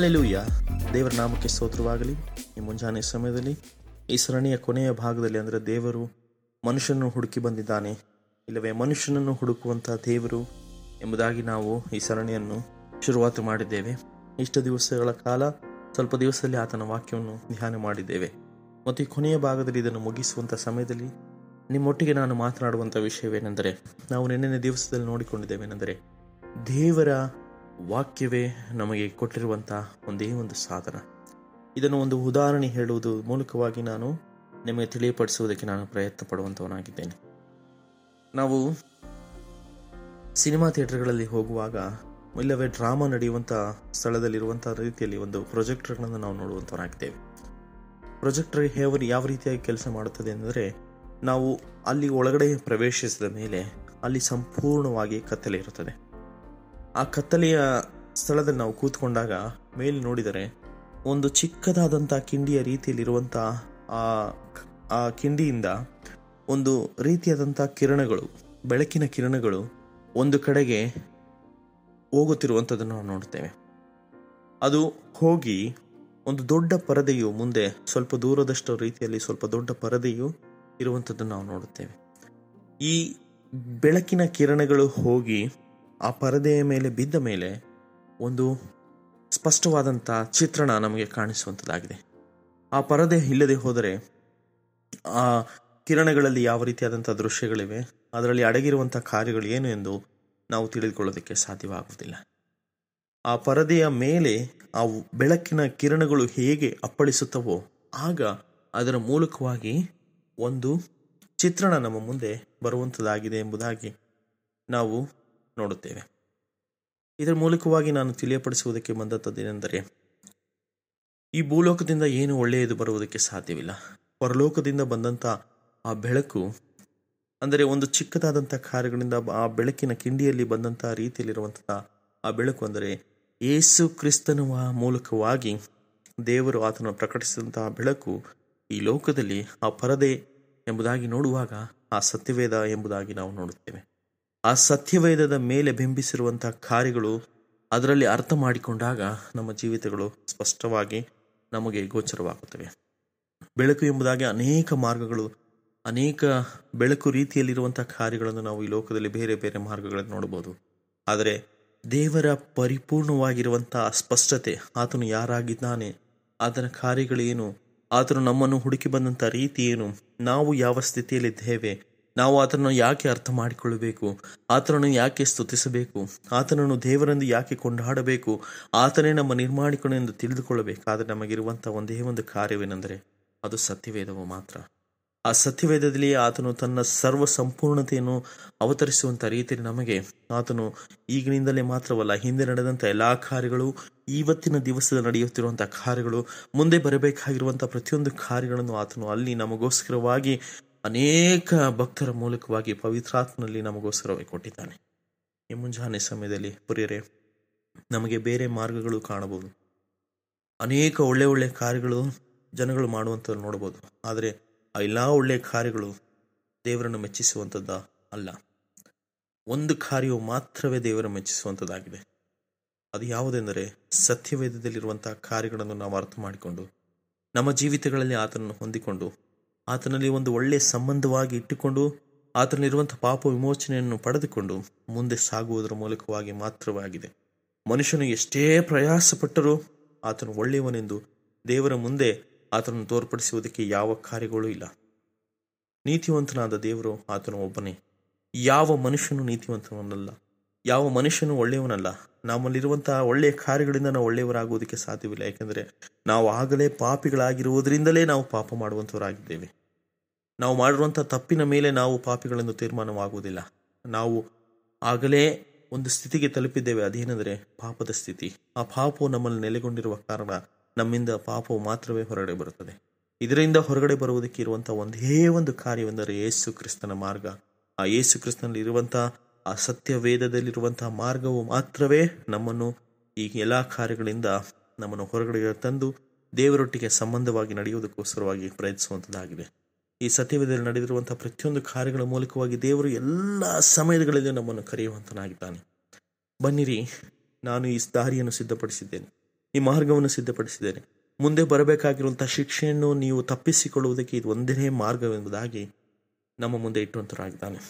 Hallelujah ದೇವರ ನಾಮಕ್ಕೆ ಸ್ತೋತ್ರವಾಗಲಿ. ಈ ಮುಂಜಾನೆ ಸಮಯದಲ್ಲಿ, ಈ ಸರಣಿಯ ಕೊನೆಯ ಭಾಗದಲ್ಲಿ ಅಂದರೆ ದೇವರು ಮನುಷ್ಯನನ್ನು ಹುಡುಕಿ ಬಂದಿದ್ದಾನೆ. ಇಲ್ಲವೇ, ಮನುಷ್ಯನನ್ನು ಹುಡುಕುವಂಥ ದೇವರು ಎಂಬುದಾಗಿ ನಾವು ಈ ಸರಣಿಯನ್ನು ಶುರುವಾತು ಮಾಡಿದ್ದೇವೆ. ಇಷ್ಟು ದಿವಸಗಳ ಕಾಲ, ಸ್ವಲ್ಪ ದಿವಸದಲ್ಲಿ ಆತನ ವಾಕ್ಯವನ್ನು ಧ್ಯಾನ ಮಾಡಿದ್ದೇವೆ. ಮತ್ತು ಈ ಕೊನೆಯ ಭಾಗದಲ್ಲಿ ಇದನ್ನು ಮುಗಿಸುವಂಥ ಸಮಯದಲ್ಲಿ ನಿಮ್ಮೊಟ್ಟಿಗೆ ನಾನು ಮಾತನಾಡುವಂಥ ವಿಷಯವೇನೆಂದರೆ, ನಾವು ನಿನ್ನೆ ದಿವಸದಲ್ಲಿ ನೋಡಿಕೊಂಡಿದ್ದೇವೆನೆಂದರೆ, ದೇವರ ವಾಕ್ಯವೇ ನಮಗೆ ಕೊಟ್ಟಿರುವಂಥ ಒಂದೇ ಒಂದು ಸಾಧನ. ಇದನ್ನು ಒಂದು ಉದಾಹರಣೆ ಹೇಳುವುದು ಮೂಲಕವಾಗಿ ನಾನು ನಿಮಗೆ ತಿಳಿಯಪಡಿಸುವುದಕ್ಕೆ ನಾನು ಪ್ರಯತ್ನ ಪಡುವಂಥವನಾಗಿದ್ದೇನೆ ನಾವು ಸಿನಿಮಾ ಥಿಯೇಟರ್ಗಳಲ್ಲಿ ಹೋಗುವಾಗ ಇಲ್ಲವೇ ಡ್ರಾಮಾ ನಡೆಯುವಂಥ ಸ್ಥಳದಲ್ಲಿರುವಂಥ ರೀತಿಯಲ್ಲಿ ಒಂದು ಪ್ರೊಜೆಕ್ಟರ್ಗಳನ್ನು ನಾವು ನೋಡುವಂಥವನಾಗಿದ್ದೇವೆ ಪ್ರೊಜೆಕ್ಟರ್ ಯಾವ ಯಾವ ರೀತಿಯಾಗಿ ಕೆಲಸ ಮಾಡುತ್ತದೆ ಅಂದರೆ ನಾವು ಅಲ್ಲಿ ಒಳಗಡೆ ಪ್ರವೇಶಿಸಿದ ಮೇಲೆ ಅಲ್ಲಿ ಸಂಪೂರ್ಣವಾಗಿ ಕತ್ತಲೆ ಇರುತ್ತದೆ ಆ ಕತ್ತಲೆಯ ಸ್ಥಳದಲ್ಲಿ ನಾವು ಕೂತ್ಕೊಂಡಾಗ ಮೇಲೆ ನೋಡಿದರೆ ಒಂದು ಚಿಕ್ಕದಾದಂಥ ಕಿಂಡಿಯ ರೀತಿಯಲ್ಲಿರುವಂಥ ಆ ಆ ಕಿಂಡಿಯಿಂದ ಒಂದು ರೀತಿಯಾದಂಥ ಕಿರಣಗಳು, ಬೆಳಕಿನ ಕಿರಣಗಳು ಒಂದು ಕಡೆಗೆ ಹೋಗುತ್ತಿರುವಂಥದ್ದನ್ನು ನಾವು ನೋಡ್ತೇವೆ ಅದು ಹೋಗಿ ಒಂದು ದೊಡ್ಡ ಪರದೆಯು ಮುಂದೆ ಸ್ವಲ್ಪ ದೂರದಷ್ಟು ರೀತಿಯಲ್ಲಿ ಸ್ವಲ್ಪ ದೊಡ್ಡ ಪರದೆಯು ಇರುವಂಥದ್ದನ್ನು ನಾವು ನೋಡುತ್ತೇವೆ. ಈ ಬೆಳಕಿನ ಕಿರಣಗಳು ಹೋಗಿ ಆ ಪರದೆಯ ಮೇಲೆ ಬಿದ್ದ ಮೇಲೆ ಒಂದು ಸ್ಪಷ್ಟವಾದಂಥ ಚಿತ್ರಣ ನಮಗೆ ಕಾಣಿಸುವಂಥದ್ದಾಗಿದೆ. ಆ ಪರದೆ ಇಲ್ಲದೆ ಹೋದರೆ ಆ ಕಿರಣಗಳಲ್ಲಿ ಯಾವ ರೀತಿಯಾದಂಥ ದೃಶ್ಯಗಳಿವೆ, ಅದರಲ್ಲಿ ಅಡಗಿರುವಂಥ ಕಾರ್ಯಗಳು ಏನು ಎಂದು ನಾವು ತಿಳಿದುಕೊಳ್ಳೋದಕ್ಕೆ ಸಾಧ್ಯವಾಗುವುದಿಲ್ಲ. ಆ ಪರದೆಯ ಮೇಲೆ ಆ ಬೆಳಕಿನ ಕಿರಣಗಳು ಹೇಗೆ ಅಪ್ಪಳಿಸುತ್ತವೋ ಆಗ ಅದರ ಮೂಲಕವಾಗಿ ಒಂದು ಚಿತ್ರಣ ನಮ್ಮ ಮುಂದೆ ಬರುವಂಥದ್ದಾಗಿದೆ ಎಂಬುದಾಗಿ ನಾವು ನೋಡುತ್ತೇವೆ ಇದರ ಮೂಲಕವಾಗಿ ನಾನು ತಿಳಿಯಪಡಿಸುವುದಕ್ಕೆ ಬಂದದ್ದೇನೆಂದರೆ, ಈ ಭೂಲೋಕದಿಂದ ಏನು ಒಳ್ಳೆಯದು ಬರುವುದಕ್ಕೆ ಸಾಧ್ಯವಿಲ್ಲ. ಪರಲೋಕದಿಂದ ಬಂದಂಥ ಆ ಬೆಳಕು, ಅಂದರೆ ಒಂದು ಚಿಕ್ಕದಾದಂಥ ಕಾರ್ಯಗಳಿಂದ ಆ ಬೆಳಕಿನ ಕಿಂಡಿಯಲ್ಲಿ ಬಂದಂಥ ರೀತಿಯಲ್ಲಿರುವಂಥ ಆ ಬೆಳಕು, ಅಂದರೆ ಏಸು ಕ್ರಿಸ್ತನ ಮೂಲಕವಾಗಿ ದೇವರು ಆತನು ಪ್ರಕಟಿಸಿದಂತಹ ಬೆಳಕು ಈ ಲೋಕದಲ್ಲಿ ಆ ಪರದೆ ಎಂಬುದಾಗಿ ನೋಡುವಾಗ ಆ ಸತ್ಯವೇದ ಎಂಬುದಾಗಿ ನಾವು ನೋಡುತ್ತೇವೆ. ಆ ಸತ್ಯವೇದದ ಮೇಲೆ ಬಿಂಬಿಸಿರುವಂತಹ ಕಾರ್ಯಗಳು ಅದರಲ್ಲಿ ಅರ್ಥ ಮಾಡಿಕೊಂಡಾಗ ನಮ್ಮ ಜೀವಿತಗಳು ಸ್ಪಷ್ಟವಾಗಿ ನಮಗೆ ಗೋಚರವಾಗುತ್ತವೆ. ಬೆಳಕು ಎಂಬುದಾಗಿ ಅನೇಕ ಮಾರ್ಗಗಳು, ಅನೇಕ ಬೆಳಕು ರೀತಿಯಲ್ಲಿರುವಂತಹ ಕಾರ್ಯಗಳನ್ನು ನಾವು ಈ ಲೋಕದಲ್ಲಿ ಬೇರೆ ಬೇರೆ ಮಾರ್ಗಗಳನ್ನು ನೋಡಬಹುದು. ಆದರೆ ದೇವರ ಪರಿಪೂರ್ಣವಾಗಿರುವಂತಹ ಸ್ಪಷ್ಟತೆ, ಆತನು ಯಾರಾಗಿದ್ದಾನೆ, ಆತನ ಕಾರ್ಯಗಳೇನು, ಆತನು ನಮ್ಮನ್ನು ಹುಡುಕಿ ಬಂದಂಥ ರೀತಿ ಏನು, ನಾವು ಯಾವ ಸ್ಥಿತಿಯಲ್ಲಿದ್ದೇವೆ ನಾವು ಆತನನ್ನು ಯಾಕೆ ಅರ್ಥ ಮಾಡಿಕೊಳ್ಳಬೇಕು ಆತನನ್ನು ಯಾಕೆ ಸ್ತುತಿಸಬೇಕು? ಆತನನ್ನು ದೇವರೆಂದು ಯಾಕೆ ಕೊಂಡಾಡಬೇಕು? ಆತನೇ ನಮ್ಮ ನಿರ್ಮಾಣಿಕನು ಎಂದು ತಿಳಿದುಕೊಳ್ಳಬೇಕಾದರೆ ನಮಗಿರುವಂಥ ಒಂದೇ ಒಂದು ಕಾರ್ಯವೇನೆಂದರೆ ಅದು ಸತ್ಯವೇದವು ಮಾತ್ರ. ಆ ಸತ್ಯವೇದದಲ್ಲಿ ಆತನು ತನ್ನ ಸರ್ವ ಸಂಪೂರ್ಣತೆಯನ್ನು ಅವತರಿಸುವಂಥ ರೀತಿಯಲ್ಲಿ ನಮಗೆ ಆತನು ಈಗಿನಿಂದಲೇ ಮಾತ್ರವಲ್ಲ, ಹಿಂದೆ ನಡೆದಂಥ ಎಲ್ಲ ಕಾರ್ಯಗಳು ಇವತ್ತಿನ ದಿವಸದ ನಡೆಯುತ್ತಿರುವಂಥ ಕಾರ್ಯಗಳು, ಮುಂದೆ ಬರಬೇಕಾಗಿರುವಂಥ ಪ್ರತಿಯೊಂದು ಕಾರ್ಯಗಳನ್ನು ಆತನು ಅಲ್ಲಿ ನಮಗೋಸ್ಕರವಾಗಿ ಅನೇಕ ಭಕ್ತರ ಮೂಲಕವಾಗಿ ಪವಿತ್ರಾತ್ಮನಲ್ಲಿ ನಮಗೋಸ್ಕರವಾಗಿ ಕೊಟ್ಟಿದ್ದಾನೆ. ಈ ಮುಂಜಾನೆ ಸಮಯದಲ್ಲಿ ಪುರಿಯರೆ, ನಮಗೆ ಬೇರೆ ಮಾರ್ಗಗಳು ಕಾಣಬಹುದು. ಅನೇಕ ಒಳ್ಳೆ ಒಳ್ಳೆ ಕಾರ್ಯಗಳು ಜನಗಳು ಮಾಡುವಂಥದ್ದು ನೋಡಬಹುದು. ಆದರೆ ಆ ಎಲ್ಲ ಒಳ್ಳೆಯ ಕಾರ್ಯಗಳು ದೇವರನ್ನು ಮೆಚ್ಚಿಸುವಂಥದ್ದು ಅಲ್ಲ. ಒಂದು ಕಾರ್ಯವು ಮಾತ್ರವೇ ದೇವರನ್ನು ಮೆಚ್ಚಿಸುವಂಥದ್ದಾಗಿದೆ. ಅದು ಯಾವುದೆಂದರೆ ಸತ್ಯವೇದದಲ್ಲಿರುವಂತಹ ಕಾರ್ಯಗಳನ್ನು ನಾವು ಅರ್ಥ ಮಾಡಿಕೊಂಡು, ನಮ್ಮ ಜೀವಿತಗಳಲ್ಲಿ ಆತನನ್ನು ಹೊಂದಿಕೊಂಡು ಆತನಲ್ಲಿ ಒಂದು ಒಳ್ಳೆಯ ಸಂಬಂಧವಾಗಿ ಇಟ್ಟುಕೊಂಡು ಆತನಲ್ಲಿರುವಂಥ ಪಾಪ ವಿಮೋಚನೆಯನ್ನು ಪಡೆದುಕೊಂಡು ಮುಂದೆ ಸಾಗುವುದರ ಮೂಲಕವಾಗಿ ಮಾತ್ರವಾಗಿದೆ. ಮನುಷ್ಯನು ಎಷ್ಟೇ ಪ್ರಯಾಸಪಟ್ಟರೂ ಆತನು ಒಳ್ಳೆಯವನೆಂದು ದೇವರ ಮುಂದೆ ಆತನನ್ನು ತೋರ್ಪಡಿಸುವುದಕ್ಕೆ ಯಾವ ಕಾರ್ಯಗಳೂ ಇಲ್ಲ. ನೀತಿವಂತನಾದ ದೇವರು ಆತನು ಒಬ್ಬನೇ. ಯಾವ ಮನುಷ್ಯನು ನೀತಿವಂತನಲ್ಲ ಯಾವ ಮನುಷ್ಯನು ಒಳ್ಳೆಯವನಲ್ಲ. ನಮ್ಮಲ್ಲಿರುವಂತಹ ಒಳ್ಳೆಯ ಕಾರ್ಯಗಳಿಂದ ನಾವು ಒಳ್ಳೆಯವರಾಗುವುದಕ್ಕೆ ಸಾಧ್ಯವಿಲ್ಲ. ಯಾಕೆಂದರೆ ನಾವು ಆಗಲೇ ಪಾಪಿಗಳಾಗಿರುವುದರಿಂದಲೇ ನಾವು ಪಾಪ ಮಾಡುವಂಥವರಾಗಿದ್ದೇವೆ. ನಾವು ಮಾಡಿರುವಂಥ ತಪ್ಪಿನ ಮೇಲೆ ನಾವು ಪಾಪಿಗಳೆಂದು ತೀರ್ಮಾನವಾಗುವುದಿಲ್ಲ. ನಾವು ಆಗಲೇ ಒಂದು ಸ್ಥಿತಿಗೆ ತಲುಪಿದ್ದೇವೆ. ಅದೇನೆಂದರೆ ಪಾಪದ ಸ್ಥಿತಿ. ಆ ಪಾಪವು ನಮ್ಮಲ್ಲಿ ನೆಲೆಗೊಂಡಿರುವ ಕಾರಣ ನಮ್ಮಿಂದ ಪಾಪವು ಮಾತ್ರವೇ ಹೊರಗಡೆ ಬರುತ್ತದೆ. ಇದರಿಂದ ಹೊರಗಡೆ ಬರುವುದಕ್ಕೆ ಇರುವಂಥ ಒಂದೇ ಒಂದು ಕಾರ್ಯವೆಂದರೆ ಯೇಸು ಕ್ರಿಸ್ತನ ಮಾರ್ಗ. ಆ ಯೇಸು ಕ್ರಿಸ್ತನಲ್ಲಿ ಇರುವಂಥ ಆ ಸತ್ಯ ವೇದದಲ್ಲಿರುವಂಥ ಮಾರ್ಗವು ಮಾತ್ರವೇ ನಮ್ಮನ್ನು ಈ ಎಲ್ಲ ಕಾರ್ಯಗಳಿಂದ ನಮ್ಮನ್ನು ಹೊರಗಡೆ ತಂದು ದೇವರೊಟ್ಟಿಗೆ ಸಂಬಂಧವಾಗಿ ನಡೆಯುವುದಕ್ಕೋಸ್ಕರವಾಗಿ ಪ್ರಯತ್ನಿಸುವಂಥದ್ದಾಗಿದೆ. ಈ ಸತ್ಯವೇದದಲ್ಲಿ ನಡೆದಿರುವಂತಹ ಪ್ರತಿಯೊಂದು ಕಾರ್ಯಗಳ ಮೂಲಕವಾಗಿ ದೇವರು ಎಲ್ಲ ಸಮಯಗಳಲ್ಲಿ ನಮ್ಮನ್ನು ಕರೆಯುವಂತನಾಗಿದ್ದಾನೆ. ಬನ್ನಿರಿ, ನಾನು ಈ ದಾರಿಯನ್ನು ಸಿದ್ಧಪಡಿಸಿದ್ದೇನೆ, ಈ ಮಾರ್ಗವನ್ನು ಸಿದ್ಧಪಡಿಸಿದ್ದೇನೆ. ಮುಂದೆ ಬರಬೇಕಾಗಿರುವಂತಹ ಶಿಕ್ಷೆಯನ್ನು ನೀವು ತಪ್ಪಿಸಿಕೊಳ್ಳುವುದಕ್ಕೆ ಇದು ಒಂದೇ ಮಾರ್ಗವೆಂಬುದಾಗಿ ನಮ್ಮ ಮುಂದೆ ಇಟ್ಟುವಂತರಾಗಿದ್ದಾನೆ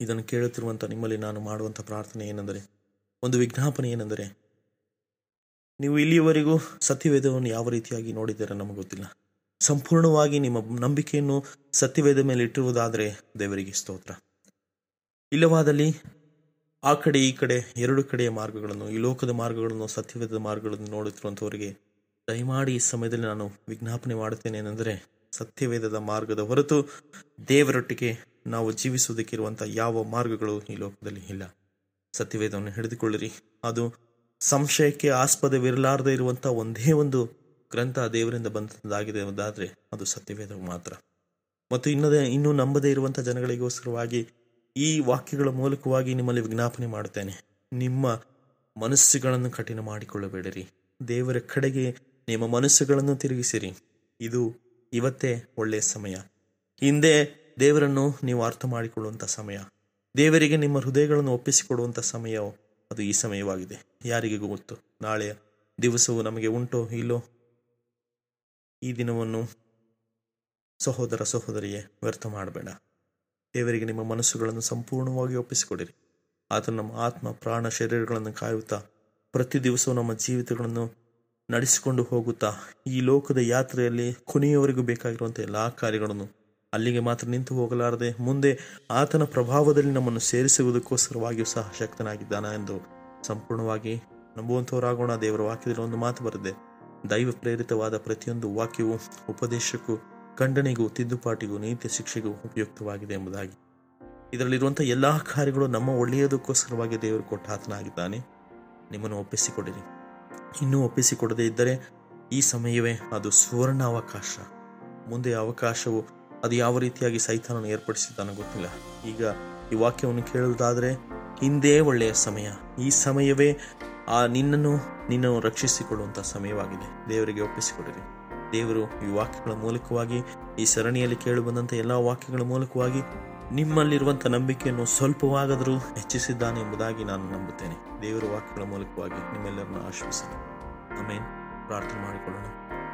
ಇದನ್ನು ಕೇಳುತ್ತಿರುವಂಥ ನಿಮ್ಮಲ್ಲಿ ನಾನು ಮಾಡುವಂಥ ಪ್ರಾರ್ಥನೆ ಏನೆಂದರೆ, ಒಂದು ವಿಜ್ಞಾಪನೆ ಏನೆಂದರೆ, ನೀವು ಇಲ್ಲಿಯವರೆಗೂ ಸತ್ಯವೇದವನ್ನು ಯಾವ ರೀತಿಯಾಗಿ ನೋಡಿದ್ದೀರ ನಮಗೆ ಗೊತ್ತಿಲ್ಲ. ಸಂಪೂರ್ಣವಾಗಿ ನಿಮ್ಮ ನಂಬಿಕೆಯನ್ನು ಸತ್ಯವೇದ ಮೇಲೆ ಇಟ್ಟಿರುವುದಾದರೆ ದೇವರಿಗೆ ಸ್ತೋತ್ರ. ಇಲ್ಲವಾದಲ್ಲಿ ಆ ಕಡೆ ಈ ಕಡೆ ಎರಡು ಕಡೆಯ ಮಾರ್ಗಗಳನ್ನು, ಈ ಲೋಕದ ಮಾರ್ಗಗಳನ್ನು ಸತ್ಯವೇದ ಮಾರ್ಗಗಳನ್ನು ನೋಡುತ್ತಿರುವಂಥವರಿಗೆ ದಯಮಾಡಿ ಈ ಸಮಯದಲ್ಲಿ ನಾನು ವಿಜ್ಞಾಪನೆ ಮಾಡುತ್ತೇನೆ ಏನೆಂದರೆ ಸತ್ಯವೇದದ ಮಾರ್ಗದ ಹೊರತು ದೇವರೊಟ್ಟಿಗೆ ನಾವು ಜೀವಿಸುವುದಕ್ಕಿರುವಂಥ ಯಾವ ಮಾರ್ಗಗಳು ಈ ಲೋಕದಲ್ಲಿ ಇಲ್ಲ. ಸತ್ಯವೇದವನ್ನು ಹಿಡಿದುಕೊಳ್ಳಿರಿ. ಅದು ಸಂಶಯಕ್ಕೆ ಆಸ್ಪದವಿರಲಾರದೆ ಇರುವಂಥ ಒಂದೇ ಒಂದು ಗ್ರಂಥ ದೇವರಿಂದ ಬಂದದ್ದಾಗಿದೆ ಎಂಬುದಾದರೆ ಅದು ಸತ್ಯವೇದ ಮಾತ್ರ. ಮತ್ತು ಇನ್ನದೇ, ಇನ್ನೂ ನಂಬದೇ ಇರುವಂಥ ಜನಗಳಿಗೋಸ್ಕರವಾಗಿ ಈ ವಾಕ್ಯಗಳ ಮೂಲಕವಾಗಿ ನಿಮ್ಮಲ್ಲಿ ವಿಜ್ಞಾಪನೆ ಮಾಡುತ್ತೇನೆ. ನಿಮ್ಮ ಮನಸ್ಸುಗಳನ್ನು ಕಠಿಣ ಮಾಡಿಕೊಳ್ಳಬೇಡಿರಿ. ದೇವರ ಕಡೆಗೆ ನಿಮ್ಮ ಮನಸ್ಸುಗಳನ್ನು ತಿರುಗಿಸಿರಿ. ಇದು ಇವತ್ತೇ ಒಳ್ಳೆಯ ಸಮಯ. ಹಿಂದೆ ದೇವರನ್ನು ನೀವು ಅರ್ಥ ಮಾಡಿಕೊಳ್ಳುವಂಥ ಸಮಯ. ದೇವರಿಗೆ ನಿಮ್ಮ ಹೃದಯಗಳನ್ನು ಒಪ್ಪಿಸಿಕೊಡುವಂಥ ಸಮಯ ಅದು ಈ ಸಮಯವಾಗಿದೆ. ಯಾರಿಗೂ ಗೊತ್ತು? ನಾಳೆಯ ದಿವಸವು ನಮಗೆ ಉಂಟೋ, ಇಲ್ಲೋ? ಈ ದಿನವನ್ನು ಸಹೋದರ ಸಹೋದರಿಯೇ ವ್ಯರ್ಥ ಮಾಡಬೇಡ. ದೇವರಿಗೆ ನಿಮ್ಮ ಮನಸ್ಸುಗಳನ್ನು ಸಂಪೂರ್ಣವಾಗಿ ಒಪ್ಪಿಸಿಕೊಡಿರಿ. ಆದರೆ ನಮ್ಮ ಆತ್ಮ, ಪ್ರಾಣ, ಶರೀರಗಳನ್ನು ಕಾಯುತ್ತಾ ಪ್ರತಿ ದಿವಸವೂ ನಮ್ಮ ಜೀವಿತಗಳನ್ನು ನಡೆಸಿಕೊಂಡು ಹೋಗುತ್ತಾ ಈ ಲೋಕದ ಯಾತ್ರೆಯಲ್ಲಿ ಕೊನೆಯವರೆಗೂ ಬೇಕಾಗಿರುವಂಥ ಎಲ್ಲ ಕಾರ್ಯಗಳನ್ನು ಅಲ್ಲಿಗೆ ಮಾತ್ರ ನಿಂತು ಹೋಗಲಾರದೆ ಮುಂದೆ ಆತನ ಪ್ರಭಾವದಲ್ಲಿ ನಮ್ಮನ್ನು ಸೇರಿಸುವುದಕ್ಕೋಸ್ಕರವಾಗಿಯೂ ಸಹ ಶಕ್ತನಾಗಿದ್ದಾನ ಎಂದು ಸಂಪೂರ್ಣವಾಗಿ ನಂಬುವಂಥವರಾಗೋಣ ದೇವರ ವಾಕ್ಯದಲ್ಲಿ ಒಂದು ಮಾತು ಬರೆದೆ ದೈವ ಪ್ರೇರಿತವಾದ ಪ್ರತಿಯೊಂದು ವಾಕ್ಯವು ಉಪದೇಶಕ್ಕೂ ಖಂಡನೆಗೂ ತಿದ್ದುಪಾಟಿಗೂ ನೀತಿ ಶಿಕ್ಷೆಗೂ ಉಪಯುಕ್ತವಾಗಿದೆ ಎಂಬುದಾಗಿ. ಇದರಲ್ಲಿರುವಂಥ ಎಲ್ಲ ಕಾರ್ಯಗಳು ನಮ್ಮ ಒಳ್ಳೆಯದಕ್ಕೋಸ್ಕರವಾಗಿ ದೇವರು ಕೊಟ್ಟ ಆತನಾಗಿದ್ದಾನೆ. ನಿಮ್ಮನ್ನು ಒಪ್ಪಿಸಿಕೊಡಿರಿ. ಇನ್ನೂ ಒಪ್ಪಿಸಿಕೊಡದೇ ಇದ್ದರೆ ಈ ಸಮಯವೇ ಅದು ಸುವರ್ಣ ಅವಕಾಶ ಮುಂದೆ ಅವಕಾಶವು ಅದು ಯಾವ ರೀತಿಯಾಗಿ ಸೈತಾನನ್ನು ಏರ್ಪಡಿಸಿದ್ದಾನೋ ಗೊತ್ತಿಲ್ಲ. ಈಗ ಈ ವಾಕ್ಯವನ್ನು ಕೇಳುವುದಾದರೆ, ಹಿಂದೇ ಒಳ್ಳೆಯ ಸಮಯ. ಈ ಸಮಯವೇ ಆ ನಿನ್ನನ್ನು ನಿನ್ನನ್ನು ರಕ್ಷಿಸಿಕೊಳ್ಳುವಂಥ ಸಮಯವಾಗಿದೆ. ದೇವರಿಗೆ ಒಪ್ಪಿಸಿಕೊಡಿರಿ. ದೇವರು ಈ ವಾಕ್ಯಗಳ ಮೂಲಕವಾಗಿ, ಈ ಸರಣಿಯಲ್ಲಿ ಕೇಳಿ ಬಂದಂಥ ಎಲ್ಲ ವಾಕ್ಯಗಳ ಮೂಲಕವಾಗಿ ನಿಮ್ಮಲ್ಲಿರುವಂಥ ನಂಬಿಕೆಯನ್ನು ಸ್ವಲ್ಪವಾಗದರೂ ಹೆಚ್ಚಿಸಿದ್ದಾನೆ ಎಂಬುದಾಗಿ ನಾನು ನಂಬುತ್ತೇನೆ. ದೇವರ ವಾಕ್ಯಗಳ ಮೂಲಕವಾಗಿ ನಿಮ್ಮೆಲ್ಲರನ್ನು ಆಶ್ವಾಸನೆ ಆಮೇಲೆ ಪ್ರಾರ್ಥನೆ ಮಾಡಿಕೊಳ್ಳೋಣ.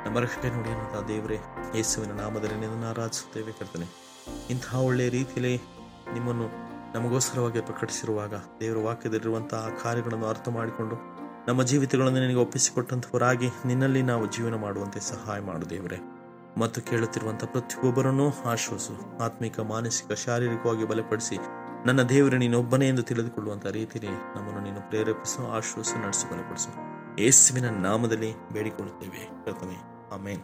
ನಮ್ಮ ರಕ್ಷಕ ನುಡಿಯನ್ನದ ದೇವರೇ, ಯೇಸುವಿನ ನಾಮದಲ್ಲಿ ನಿನ್ನನ್ನು ಆರಾಧಿಸುತ್ತೇವೆ ಕರ್ತನೆ. ಇಂತಹ ಒಳ್ಳೆಯ ರೀತಿಯಲ್ಲಿ ನಿಮ್ಮನ್ನು ನಮಗೋಸ್ಕರವಾಗಿ ಪ್ರಕಟಿಸಿರುವಾಗ ದೇವರ ವಾಕ್ಯದಲ್ಲಿರುವಂತಹ ಕಾರ್ಯಗಳನ್ನು ಅರ್ಥ ಮಾಡಿಕೊಂಡು ನಮ್ಮ ಜೀವಿತಗಳನ್ನು ನಿನಗೆ ಒಪ್ಪಿಸಿಕೊಟ್ಟಂಥವರಾಗಿ ನಿನ್ನಲ್ಲಿ ನಾವು ಜೀವನ ಮಾಡುವಂತೆ ಸಹಾಯ ಮಾಡು ದೇವರೇ. ಮತ್ತು ಕೇಳುತ್ತಿರುವಂಥ ಪ್ರತಿಯೊಬ್ಬರನ್ನೂ ಆಶ್ವಾಸು, ಆತ್ಮಿಕ, ಮಾನಸಿಕ, ಶಾರೀರಿಕವಾಗಿ ಬಲಪಡಿಸಿ ನನ್ನ ದೇವರು, ನೀನೊಬ್ಬನೇ ಎಂದು ತಿಳಿದುಕೊಳ್ಳುವಂಥ ರೀತಿಯಲ್ಲಿ ನಮ್ಮನ್ನು ನೀನು ಪ್ರೇರೇಪಿಸು, ಆಶ್ವಾಸ, ನಡೆಸಿ ಬಲಪಡಿಸು. ಯೇಸುವಿನ ನಾಮದಲ್ಲಿ ಬೇಡಿಕೊಳ್ಳುತ್ತೇವೆ. ಆಮೇನ್.